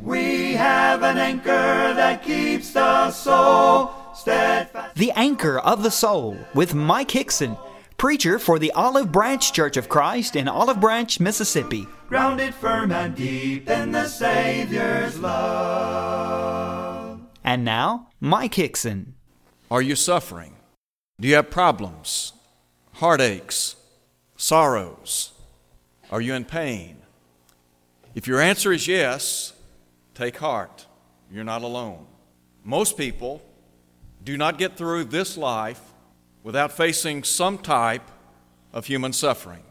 We have an anchor that keeps the soul steadfast. The Anchor of the Soul with Mike Hickson, preacher for the Olive Branch Church of Christ in Olive Branch, Mississippi. Grounded firm and deep in the Savior's love. And now, Mike Hickson. Are you suffering? Do you have problems, heartaches, sorrows? Are you in pain? If your answer is yes, take heart. You're not alone. Most people do not get through this life without facing some type of human suffering.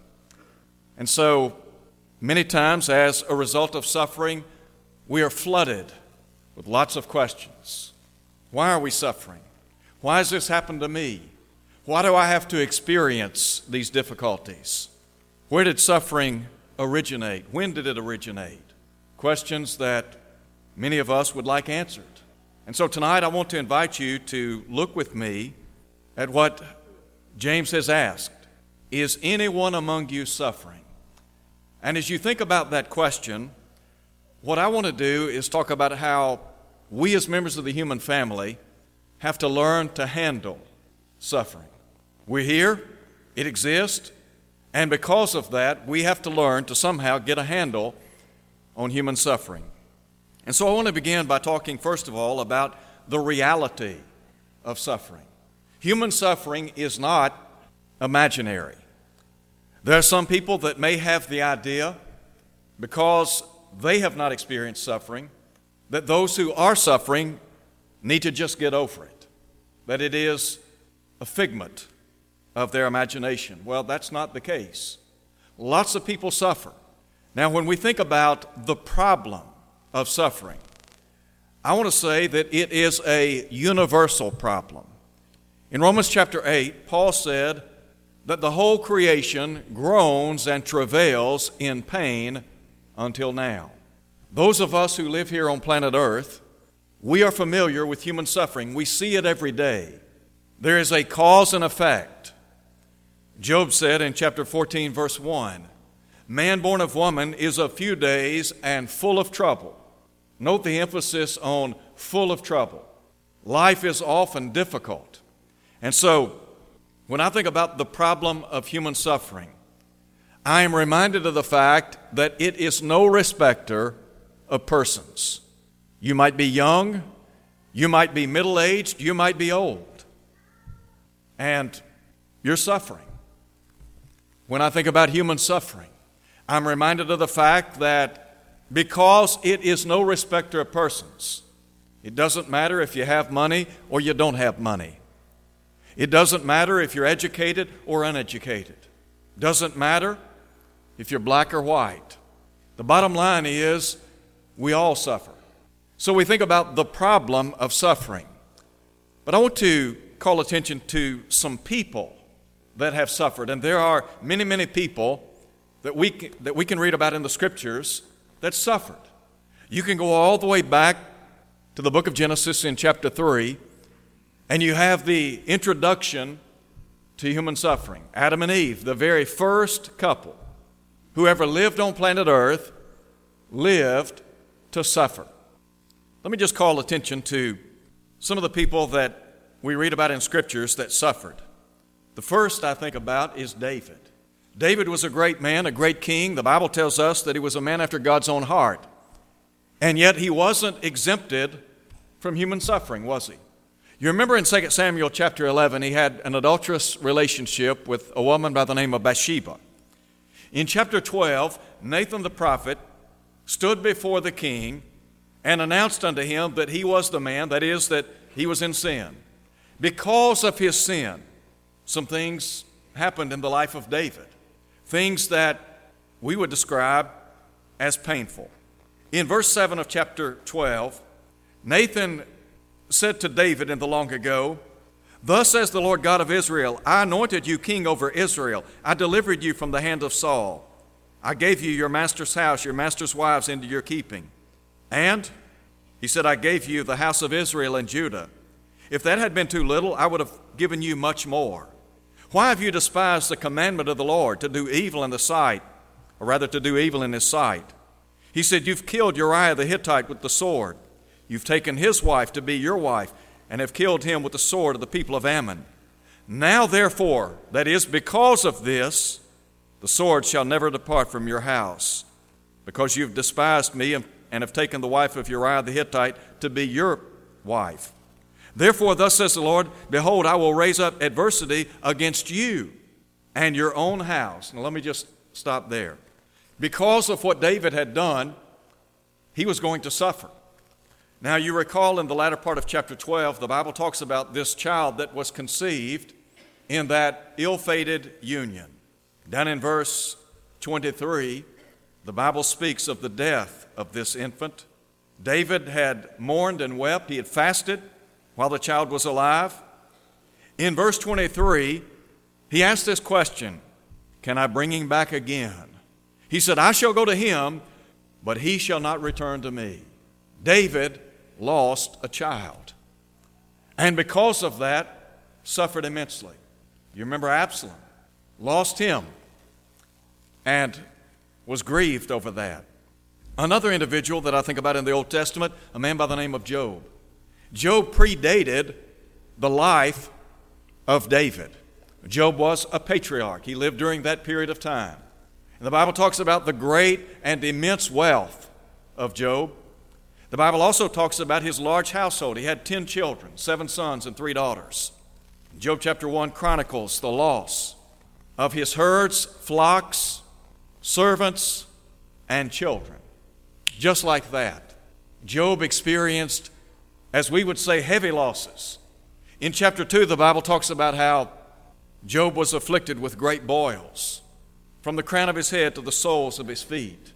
And so, many times, as a result of suffering, we are flooded with lots of questions. Why are we suffering? Why has this happened to me? Why do I have to experience these difficulties? Where did suffering originate? When did it originate? Questions that many of us would like answered. And so tonight I want to invite you to look with me at what James has asked Is anyone among you suffering? And as you think about that question, what I want to do is talk about how we, as members of the human family, have to learn to handle suffering. We're here, it exists, and because of that, we have to learn to somehow get a handle on human suffering. And so I want to begin by talking, first of all, about the reality of suffering. Human suffering is not imaginary. There are some people that may have the idea, because they have not experienced suffering, that those who are suffering need to just get over it, that it is a figment of their imagination. Well, that's not the case. Lots of people suffer. Now, when we think about the problem of suffering, I want to say that it is a universal problem. In Romans chapter 8, Paul said that the whole creation groans and travails in pain until now. Those of us who live here on planet Earth, we are familiar with human suffering. We see it every day. There is a cause and effect. Job said in chapter 14, verse 1 Man born of woman is a few days and full of trouble. Note the emphasis on full of trouble. Life is often difficult. And so, when I think about the problem of human suffering, I am reminded of the fact that it is no respecter of persons. You might be young, you might be middle aged, you might be old, and you're suffering. When I think about human suffering, I'm reminded of the fact that because it is no respecter of persons, it doesn't matter if you have money or you don't have money. It doesn't matter if you're educated or uneducated. It doesn't matter if you're black or white. The bottom line is we all suffer. So we think about the problem of suffering. But I want to call attention to some people that have suffered. And there are many, many people that we, that we can read about in the scriptures that suffered. You can go all the way back to the book of Genesis in chapter 3, and you have the introduction to human suffering. Adam and Eve, the very first couple who ever lived on planet Earth, lived to suffer. Let me just call attention to some of the people that we read about in scriptures that suffered. The first I think about is David. David was a great man, a great king. The Bible tells us that he was a man after God's own heart. And yet he wasn't exempted from human suffering, was he? You remember in 2 Samuel chapter 11, he had an adulterous relationship with a woman by the name of Bathsheba. In chapter 12, Nathan the prophet stood before the king and announced unto him that he was the man, that is, that he was in sin. Because of his sin, some things happened in the life of David, things that we would describe as painful. In verse 7 of chapter 12, Nathan said to David in the long ago, Thus says the Lord God of Israel, I anointed you king over Israel. I delivered you from the hand of Saul. I gave you your master's house, your master's wives into your keeping. And he said, I gave you the house of Israel and Judah. If that had been too little, I would have given you much more. Why have you despised the commandment of the Lord to do evil in the sight, or rather to do evil in his sight? He said, You've killed Uriah the Hittite with the sword. You've taken his wife to be your wife, and have killed him with the sword of the people of Ammon. Now, therefore, that is, because of this, the sword shall never depart from your house, because you've despised me and have taken the wife of Uriah the Hittite to be your wife. Therefore, thus says the Lord Behold, I will raise up adversity against you and your own house. Now, let me just stop there. Because of what David had done, he was going to suffer. Now, you recall in the latter part of chapter 12, the Bible talks about this child that was conceived in that ill fated union. Down in verse 23, the Bible speaks of the death of this infant. David had mourned and wept, he had fasted while the child was alive. In verse 23, he asked this question Can I bring him back again? He said, I shall go to him, but he shall not return to me. David lost a child. And because of that, suffered immensely. You remember Absalom? Lost him and was grieved over that. Another individual that I think about in the Old Testament, a man by the name of Job. Job predated the life of David. Job was a patriarch. He lived during that period of time. And the Bible talks about the great and immense wealth of Job. The Bible also talks about his large household. He had 10 children, seven sons, and three daughters. Job chapter 1 chronicles the loss of his herds, flocks, servants, and children. Just like that, Job experienced, as we would say, heavy losses. In chapter 2, the Bible talks about how Job was afflicted with great boils from the crown of his head to the soles of his feet.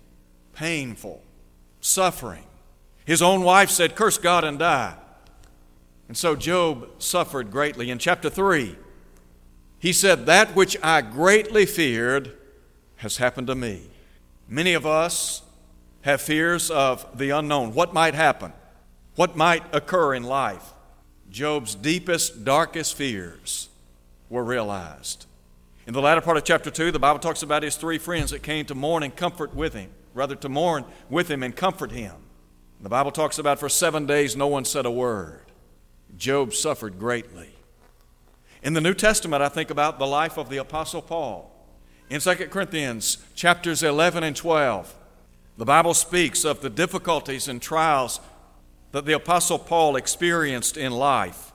Painful, suffering. His own wife said, Curse God and die. And so Job suffered greatly. In chapter 3, he said, That which I greatly feared has happened to me. Many of us have fears of the unknown. What might happen? What might occur in life? Job's deepest, darkest fears were realized. In the latter part of chapter 2, the Bible talks about his three friends that came to mourn and comfort with him, rather, to mourn with him and comfort him. The Bible talks about for seven days no one said a word. Job suffered greatly. In the New Testament, I think about the life of the Apostle Paul. In 2 Corinthians chapters 11 and 12, the Bible speaks of the difficulties and trials that the Apostle Paul experienced in life.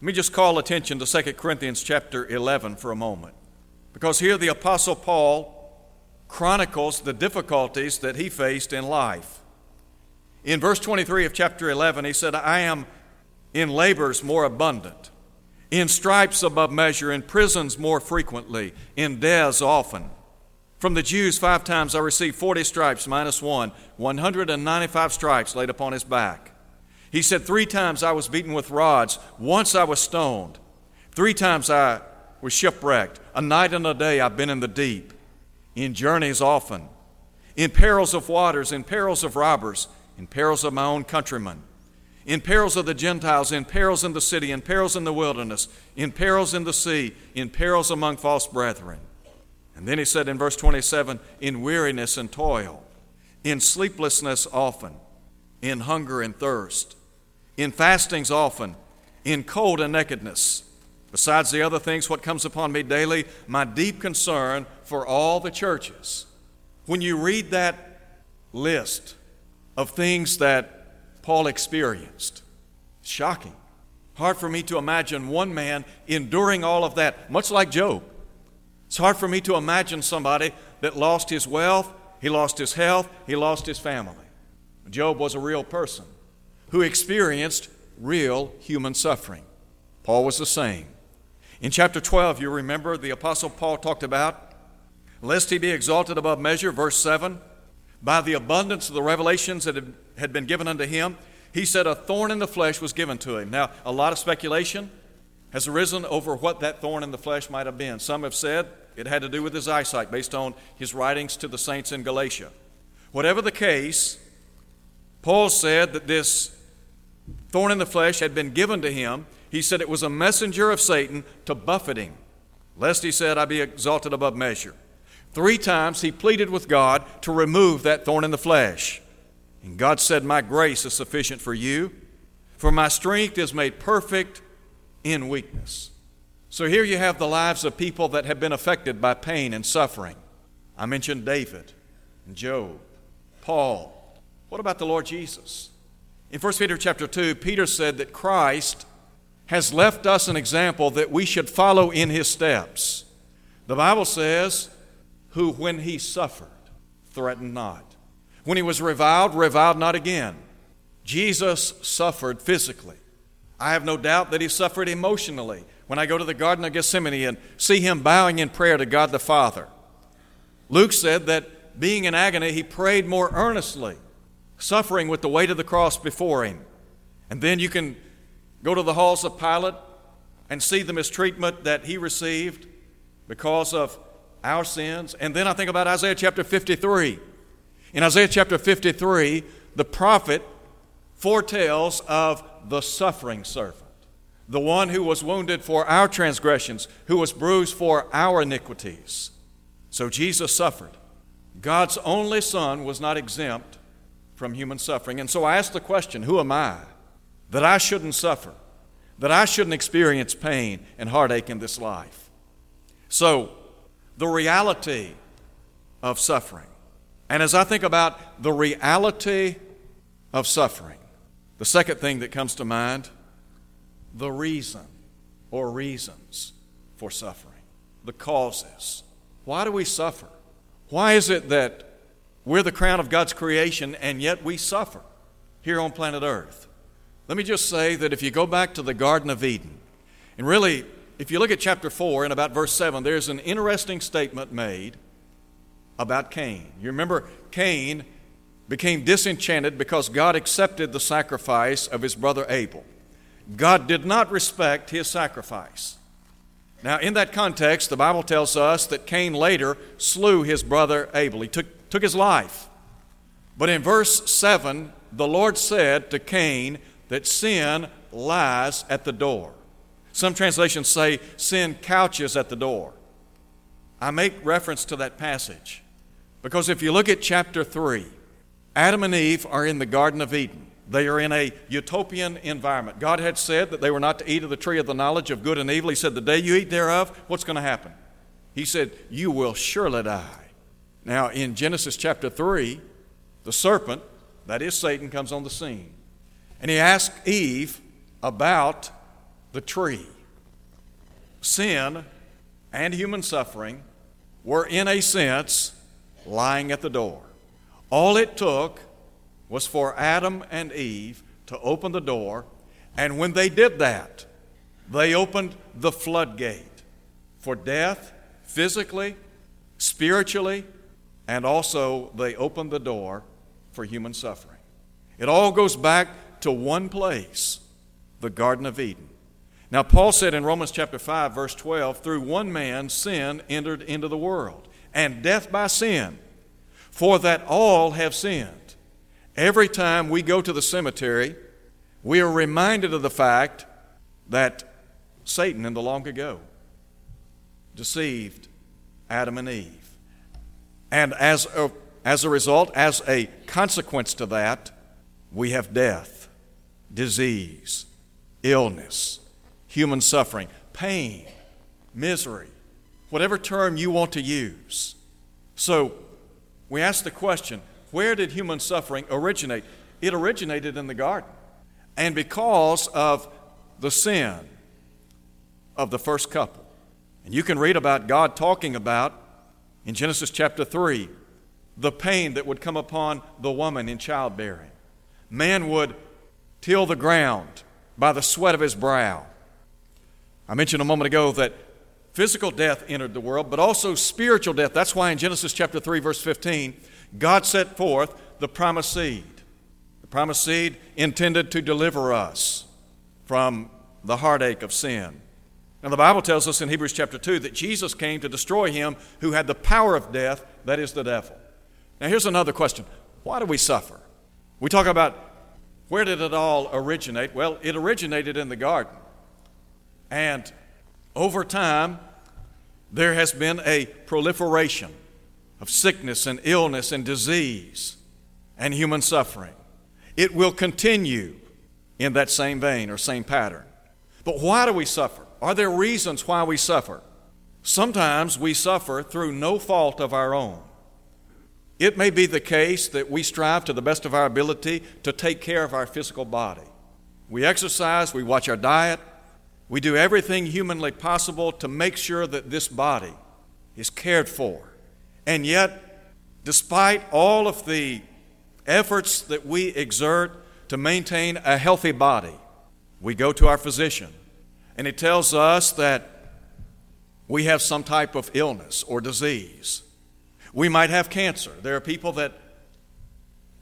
Let me just call attention to 2 Corinthians chapter 11 for a moment. Because here the Apostle Paul chronicles the difficulties that he faced in life. In verse 23 of chapter 11, he said, I am in labors more abundant, in stripes above measure, in prisons more frequently, in deaths often. From the Jews, five times I received 40 stripes minus one, 195 stripes laid upon his back. He said, Three times I was beaten with rods, once I was stoned, three times I was shipwrecked. A night and a day I've been in the deep, in journeys often, in perils of waters, in perils of robbers, in perils of my own countrymen, in perils of the Gentiles, in perils in the city, in perils in the wilderness, in perils in the sea, in perils among false brethren. And then he said in verse 27 in weariness and toil, in sleeplessness often, in hunger and thirst, in fastings often, in cold and nakedness. Besides the other things, what comes upon me daily, my deep concern for all the churches. When you read that list of things that Paul experienced, shocking. Hard for me to imagine one man enduring all of that, much like Job. It's hard for me to imagine somebody that lost his wealth, he lost his health, he lost his family. Job was a real person who experienced real human suffering. Paul was the same. In chapter 12, you remember the Apostle Paul talked about, lest he be exalted above measure, verse 7, by the abundance of the revelations that had been given unto him, he said a thorn in the flesh was given to him. Now, a lot of speculation has arisen over what that thorn in the flesh might have been. Some have said it had to do with his eyesight based on his writings to the saints in Galatia. Whatever the case, Paul said that this thorn in the flesh had been given to him he said it was a messenger of Satan to buffet him, lest he said, I be exalted above measure. Three times he pleaded with God to remove that thorn in the flesh. And God said, My grace is sufficient for you, for my strength is made perfect in weakness. So here you have the lives of people that have been affected by pain and suffering. I mentioned David and Job, Paul. What about the Lord Jesus? In 1 Peter chapter 2, Peter said that Christ has left us an example that we should follow in his steps. The Bible says, who when he suffered, threatened not. When he was reviled, reviled not again. Jesus suffered physically. I have no doubt that he suffered emotionally when I go to the Garden of Gethsemane and see him bowing in prayer to God the Father. Luke said that being in agony, he prayed more earnestly, suffering with the weight of the cross before him. And then you can go to the halls of Pilate and see the mistreatment that he received because of our sins. And then I think about Isaiah chapter 53. In Isaiah chapter 53, the prophet foretells of the suffering servant, the one who was wounded for our transgressions, who was bruised for our iniquities. So Jesus suffered. God's only Son was not exempt from human suffering. And so I ask the question who am I that I shouldn't suffer, that I shouldn't experience pain and heartache in this life? So, the reality of suffering. And as I think about the reality of suffering, the second thing that comes to mind, the reason or reasons for suffering, the causes. Why do we suffer? Why is it that we're the crown of God's creation and yet we suffer here on planet Earth? Let me just say that if you go back to the Garden of Eden, and really, if you look at chapter 4 and about verse 7, there's an interesting statement made about Cain. You remember, Cain became disenchanted because God accepted the sacrifice of his brother Abel. God did not respect his sacrifice. Now, in that context, the Bible tells us that Cain later slew his brother Abel. He took, took his life. But in verse 7, the Lord said to Cain that sin lies at the door. Some translations say sin couches at the door. I make reference to that passage because if you look at chapter 3, Adam and Eve are in the Garden of Eden. They are in a utopian environment. God had said that they were not to eat of the tree of the knowledge of good and evil. He said, The day you eat thereof, what's going to happen? He said, You will surely die. Now, in Genesis chapter 3, the serpent, that is Satan, comes on the scene. And he asked Eve about the tree. Sin and human suffering were, in a sense, lying at the door. All it took was for Adam and Eve to open the door, and when they did that, they opened the floodgate for death, physically, spiritually, and also they opened the door for human suffering. It all goes back to one place the Garden of Eden. Now, Paul said in Romans chapter 5, verse 12, through one man sin entered into the world, and death by sin for that all have sinned. Every time we go to the cemetery, we are reminded of the fact that Satan in the long ago deceived Adam and Eve. And as a, as a result, as a consequence to that, we have death, disease, illness, human suffering, pain, misery, whatever term you want to use. So, we ask the question where did human suffering originate? It originated in the garden. And because of the sin of the first couple. And you can read about God talking about in Genesis chapter 3 the pain that would come upon the woman in childbearing. Man would till the ground by the sweat of his brow. I mentioned a moment ago that Physical death entered the world, but also spiritual death. That's why in Genesis chapter 3, verse 15, God set forth the promised seed. The promised seed intended to deliver us from the heartache of sin. Now, the Bible tells us in Hebrews chapter 2 that Jesus came to destroy him who had the power of death, that is the devil. Now, here's another question Why do we suffer? We talk about where did it all originate? Well, it originated in the garden. And over time, there has been a proliferation of sickness and illness and disease and human suffering. It will continue in that same vein or same pattern. But why do we suffer? Are there reasons why we suffer? Sometimes we suffer through no fault of our own. It may be the case that we strive to the best of our ability to take care of our physical body. We exercise, we watch our diet, we do everything humanly possible to make sure that this body is cared for. And yet, despite all of the efforts that we exert to maintain a healthy body, we go to our physician and it tells us that we have some type of illness or disease. We might have cancer. There are people that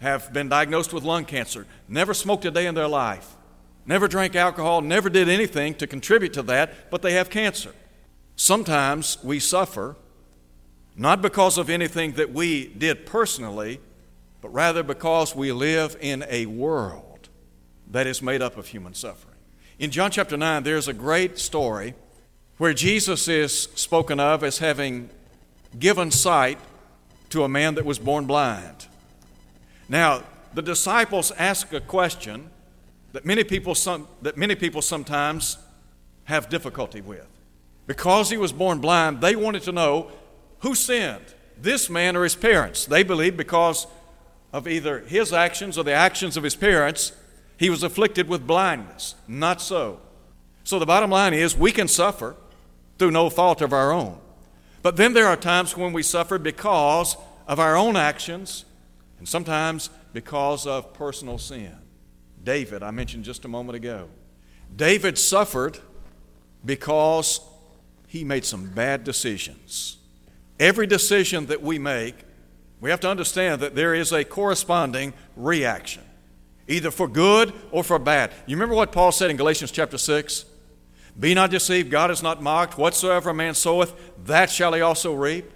have been diagnosed with lung cancer, never smoked a day in their life, never drank alcohol, never did anything to contribute to that, but they have cancer. Sometimes we suffer not because of anything that we did personally, but rather because we live in a world that is made up of human suffering. In John chapter 9, there's a great story where Jesus is spoken of as having given sight to a man that was born blind. Now, the disciples ask a question that many people, some, that many people sometimes have difficulty with. Because he was born blind, they wanted to know who sinned, this man or his parents. They believed because of either his actions or the actions of his parents, he was afflicted with blindness. Not so. So the bottom line is we can suffer through no fault of our own. But then there are times when we suffer because of our own actions and sometimes because of personal sin. David, I mentioned just a moment ago. David suffered because he made some bad decisions. Every decision that we make, we have to understand that there is a corresponding reaction, either for good or for bad. You remember what Paul said in Galatians chapter 6? Be not deceived, God is not mocked. Whatsoever a man soweth, that shall he also reap.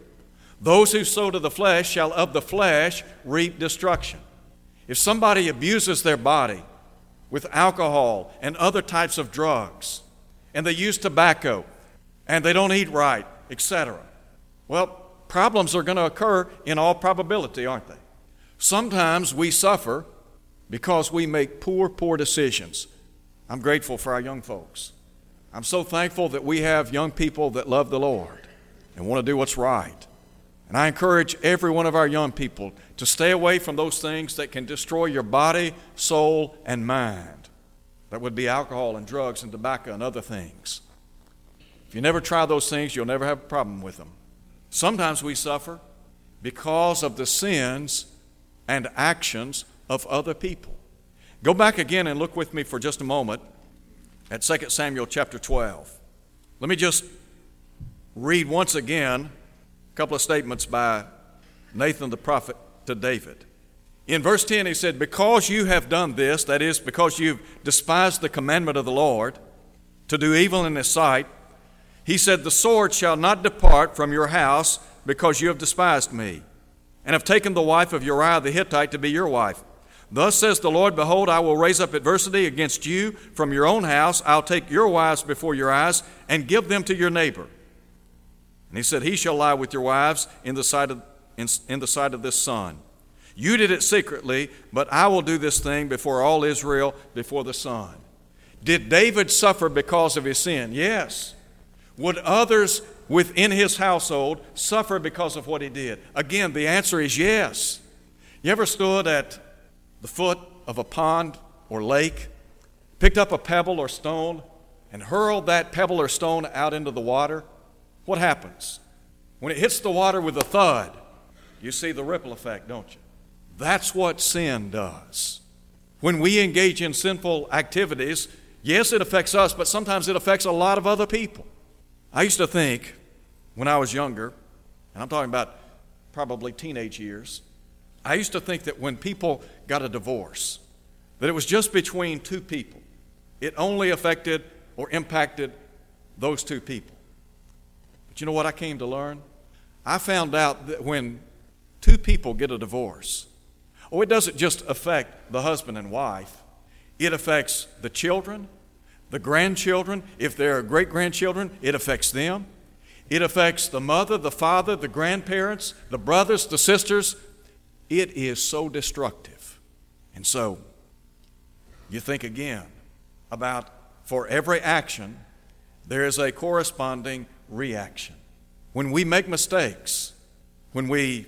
Those who sow to the flesh shall of the flesh reap destruction. If somebody abuses their body with alcohol and other types of drugs, and they use tobacco, and they don't eat right, etc., well, problems are going to occur in all probability, aren't they? Sometimes we suffer because we make poor, poor decisions. I'm grateful for our young folks. I'm so thankful that we have young people that love the Lord and want to do what's right. And I encourage every one of our young people to stay away from those things that can destroy your body, soul, and mind. That would be alcohol and drugs and tobacco and other things. If you never try those things, you'll never have a problem with them. Sometimes we suffer because of the sins and actions of other people. Go back again and look with me for just a moment at 2 Samuel chapter 12. Let me just read once again a couple of statements by Nathan the prophet to David. In verse 10, he said, Because you have done this, that is, because you've despised the commandment of the Lord, to do evil in his sight, he said, The sword shall not depart from your house because you have despised me, and have taken the wife of Uriah the Hittite to be your wife. Thus says the Lord, Behold, I will raise up adversity against you from your own house. I'll take your wives before your eyes and give them to your neighbor. And he said, He shall lie with your wives in the sight of, in, in the sight of this sun. You did it secretly, but I will do this thing before all Israel, before the sun. Did David suffer because of his sin? Yes. Would others within his household suffer because of what he did? Again, the answer is yes. You ever stood at the foot of a pond or lake, picked up a pebble or stone, and hurled that pebble or stone out into the water? What happens? When it hits the water with a thud, you see the ripple effect, don't you? That's what sin does. When we engage in sinful activities, yes, it affects us, but sometimes it affects a lot of other people. I used to think when I was younger, and I'm talking about probably teenage years, I used to think that when people got a divorce, that it was just between two people. It only affected or impacted those two people. But you know what I came to learn? I found out that when two people get a divorce, oh, it doesn't just affect the husband and wife, it affects the children, the grandchildren, if there are great grandchildren, it affects them. It affects the mother, the father, the grandparents, the brothers, the sisters. It is so destructive. And so, you think again about for every action, there is a corresponding reaction. When we make mistakes, when we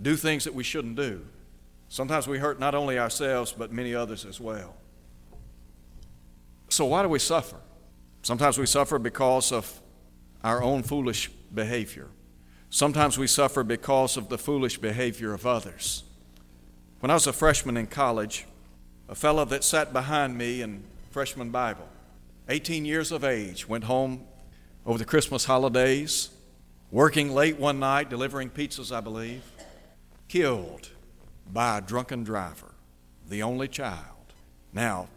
do things that we shouldn't do, sometimes we hurt not only ourselves, but many others as well. So, why do we suffer? Sometimes we suffer because of our own foolish behavior. Sometimes we suffer because of the foolish behavior of others. When I was a freshman in college, a fellow that sat behind me in freshman Bible, 18 years of age, went home over the Christmas holidays, working late one night, delivering pizzas, I believe, killed by a drunken driver, the only child. Now,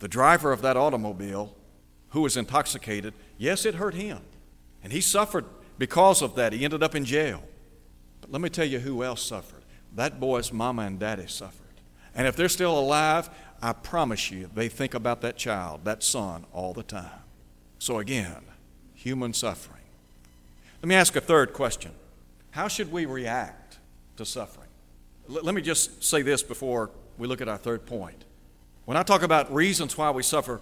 the driver of that automobile, who was intoxicated, yes, it hurt him. And he suffered because of that. He ended up in jail. But let me tell you who else suffered. That boy's mama and daddy suffered. And if they're still alive, I promise you, they think about that child, that son, all the time. So again, human suffering. Let me ask a third question How should we react to suffering? L- let me just say this before we look at our third point. When I talk about reasons why we suffer,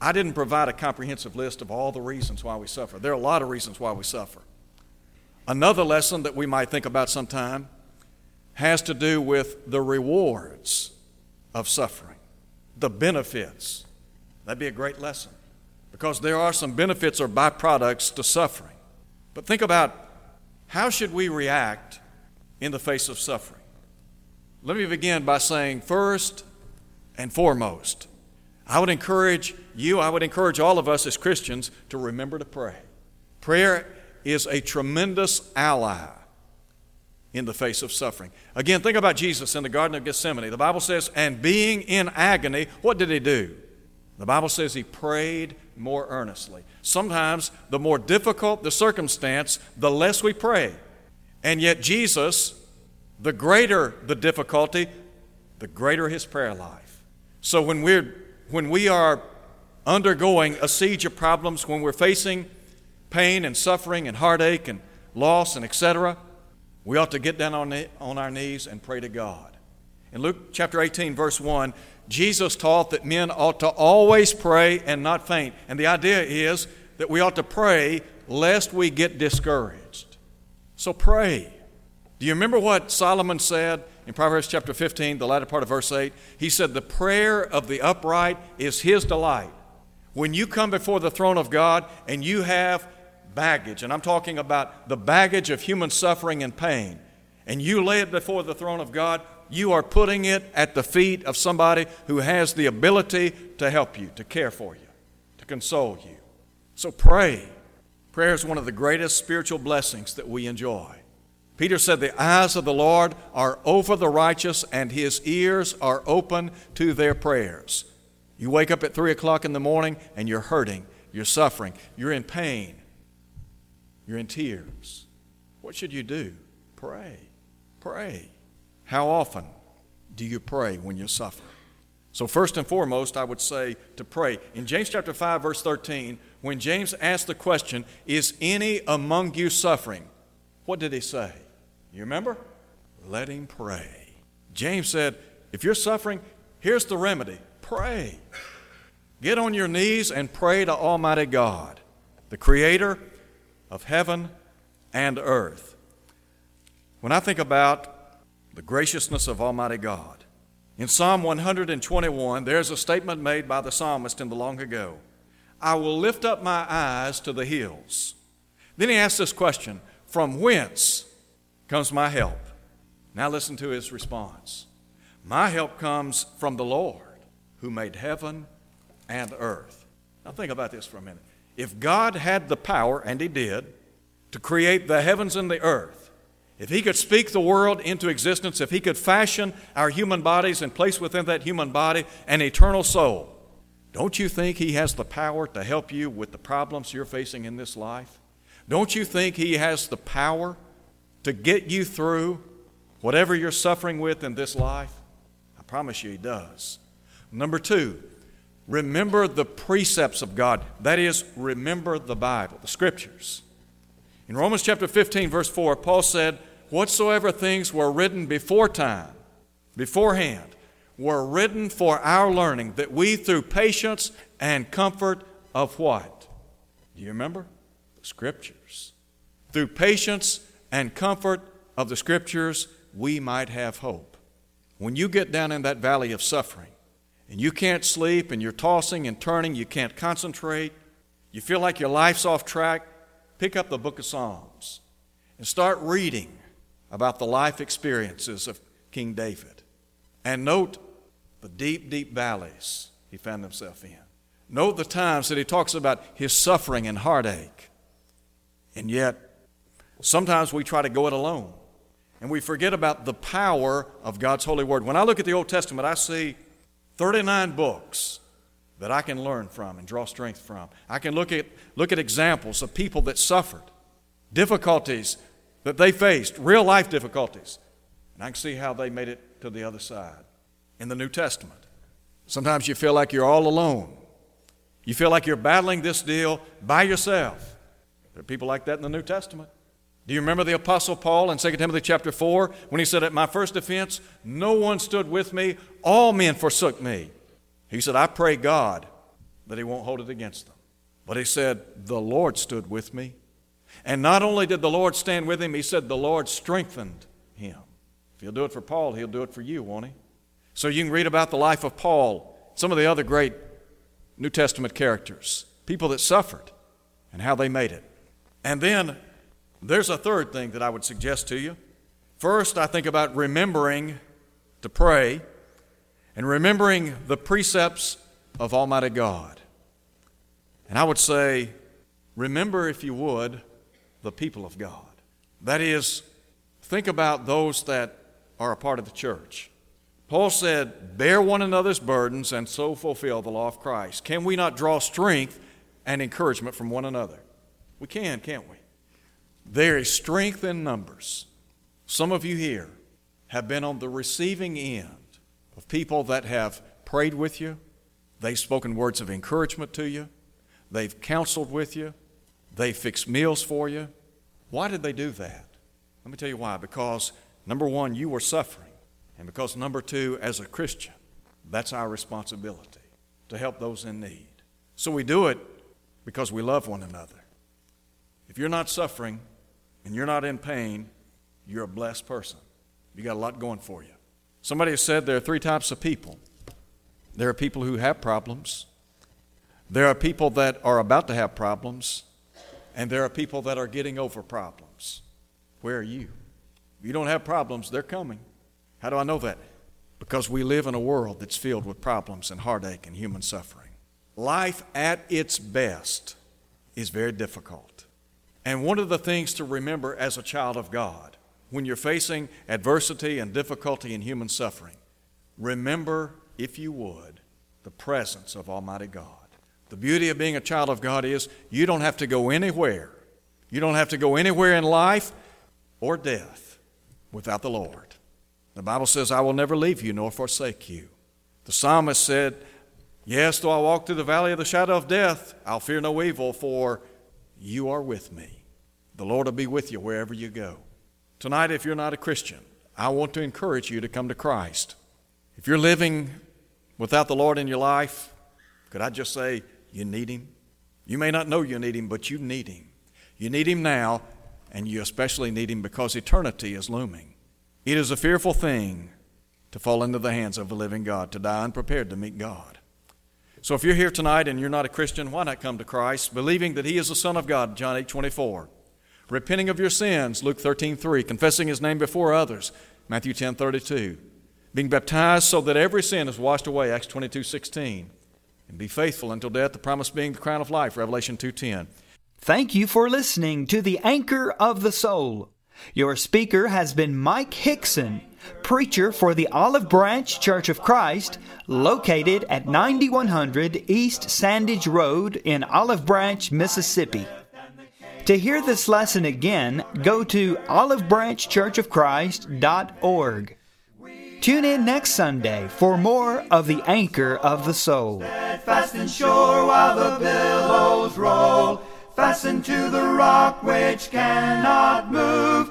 I didn't provide a comprehensive list of all the reasons why we suffer. There are a lot of reasons why we suffer. Another lesson that we might think about sometime has to do with the rewards of suffering, the benefits. That'd be a great lesson because there are some benefits or byproducts to suffering. But think about how should we react in the face of suffering? Let me begin by saying first, and foremost. I would encourage you, I would encourage all of us as Christians to remember to pray. Prayer is a tremendous ally in the face of suffering. Again, think about Jesus in the Garden of Gethsemane. The Bible says, and being in agony, what did he do? The Bible says he prayed more earnestly. Sometimes the more difficult the circumstance, the less we pray. And yet, Jesus, the greater the difficulty, the greater his prayer life. So when we're when we are undergoing a siege of problems, when we're facing pain and suffering and heartache and loss and etc., we ought to get down on, on our knees and pray to God. In Luke chapter 18, verse 1, Jesus taught that men ought to always pray and not faint. And the idea is that we ought to pray lest we get discouraged. So pray. Do you remember what Solomon said in Proverbs chapter 15, the latter part of verse 8, he said, The prayer of the upright is his delight. When you come before the throne of God and you have baggage, and I'm talking about the baggage of human suffering and pain, and you lay it before the throne of God, you are putting it at the feet of somebody who has the ability to help you, to care for you, to console you. So pray. Prayer is one of the greatest spiritual blessings that we enjoy. Peter said, The eyes of the Lord are over the righteous, and his ears are open to their prayers. You wake up at 3 o'clock in the morning and you're hurting, you're suffering, you're in pain, you're in tears. What should you do? Pray. Pray. How often do you pray when you suffer? So, first and foremost, I would say to pray. In James chapter 5, verse 13, when James asked the question, Is any among you suffering? What did he say? You remember? Let him pray. James said, if you're suffering, here's the remedy pray. Get on your knees and pray to Almighty God, the Creator of heaven and earth. When I think about the graciousness of Almighty God, in Psalm 121, there's a statement made by the psalmist in the long ago I will lift up my eyes to the hills. Then he asks this question From whence comes my help. Now listen to his response. My help comes from the Lord who made heaven and earth. Now think about this for a minute. If God had the power, and He did, to create the heavens and the earth, if He could speak the world into existence, if He could fashion our human bodies and place within that human body an eternal soul, don't you think He has the power to help you with the problems you're facing in this life? Don't you think He has the power to get you through whatever you're suffering with in this life? I promise you, He does. Number two, remember the precepts of God. That is, remember the Bible, the Scriptures. In Romans chapter 15, verse 4, Paul said, Whatsoever things were written before time, beforehand, were written for our learning, that we through patience and comfort of what? Do you remember? The Scriptures. Through patience and comfort of the Scriptures, we might have hope. When you get down in that valley of suffering, and you can't sleep, and you're tossing and turning, you can't concentrate, you feel like your life's off track, pick up the book of Psalms and start reading about the life experiences of King David. And note the deep, deep valleys he found himself in. Note the times that he talks about his suffering and heartache. And yet, sometimes we try to go it alone. And we forget about the power of God's holy word. When I look at the Old Testament, I see 39 books that I can learn from and draw strength from. I can look at, look at examples of people that suffered, difficulties that they faced, real life difficulties, and I can see how they made it to the other side. In the New Testament, sometimes you feel like you're all alone. You feel like you're battling this deal by yourself. There are people like that in the New Testament. Do you remember the Apostle Paul in 2 Timothy chapter 4 when he said, At my first offense, no one stood with me, all men forsook me. He said, I pray God that He won't hold it against them. But he said, The Lord stood with me. And not only did the Lord stand with him, he said, The Lord strengthened him. If he'll do it for Paul, he'll do it for you, won't he? So you can read about the life of Paul, some of the other great New Testament characters, people that suffered, and how they made it. And then there's a third thing that I would suggest to you. First, I think about remembering to pray and remembering the precepts of Almighty God. And I would say, remember, if you would, the people of God. That is, think about those that are a part of the church. Paul said, Bear one another's burdens and so fulfill the law of Christ. Can we not draw strength and encouragement from one another? We can, can't we? There is strength in numbers. Some of you here have been on the receiving end of people that have prayed with you, they've spoken words of encouragement to you, they've counseled with you, they've fixed meals for you. Why did they do that? Let me tell you why. Because, number one, you were suffering. And because, number two, as a Christian, that's our responsibility to help those in need. So we do it because we love one another. If you're not suffering and you're not in pain, you're a blessed person. You got a lot going for you. Somebody has said there are three types of people there are people who have problems, there are people that are about to have problems, and there are people that are getting over problems. Where are you? If you don't have problems, they're coming. How do I know that? Because we live in a world that's filled with problems and heartache and human suffering. Life at its best is very difficult. And one of the things to remember as a child of God when you're facing adversity and difficulty and human suffering, remember, if you would, the presence of Almighty God. The beauty of being a child of God is you don't have to go anywhere. You don't have to go anywhere in life or death without the Lord. The Bible says, I will never leave you nor forsake you. The psalmist said, Yes, though I walk through the valley of the shadow of death, I'll fear no evil, for you are with me. The Lord will be with you wherever you go. Tonight, if you're not a Christian, I want to encourage you to come to Christ. If you're living without the Lord in your life, could I just say, you need Him? You may not know you need Him, but you need Him. You need Him now, and you especially need Him because eternity is looming. It is a fearful thing to fall into the hands of a living God, to die unprepared to meet God. So if you're here tonight and you're not a Christian, why not come to Christ, believing that He is the Son of God, John 8 24 repenting of your sins, Luke 13 3, confessing his name before others, Matthew 10 32, being baptized so that every sin is washed away, Acts 22 16, and be faithful until death, the promise being the crown of life, Revelation 2 10. Thank you for listening to The Anchor of the Soul. Your speaker has been Mike Hickson, preacher for the Olive Branch Church of Christ, located at 9100 East Sandage Road in Olive Branch, Mississippi. To hear this lesson again, go to olivebranchchurchofchrist.org. Tune in next Sunday for more of the Anchor of the Soul. Fast and sure while the billows roll. fastened to the rock which cannot move,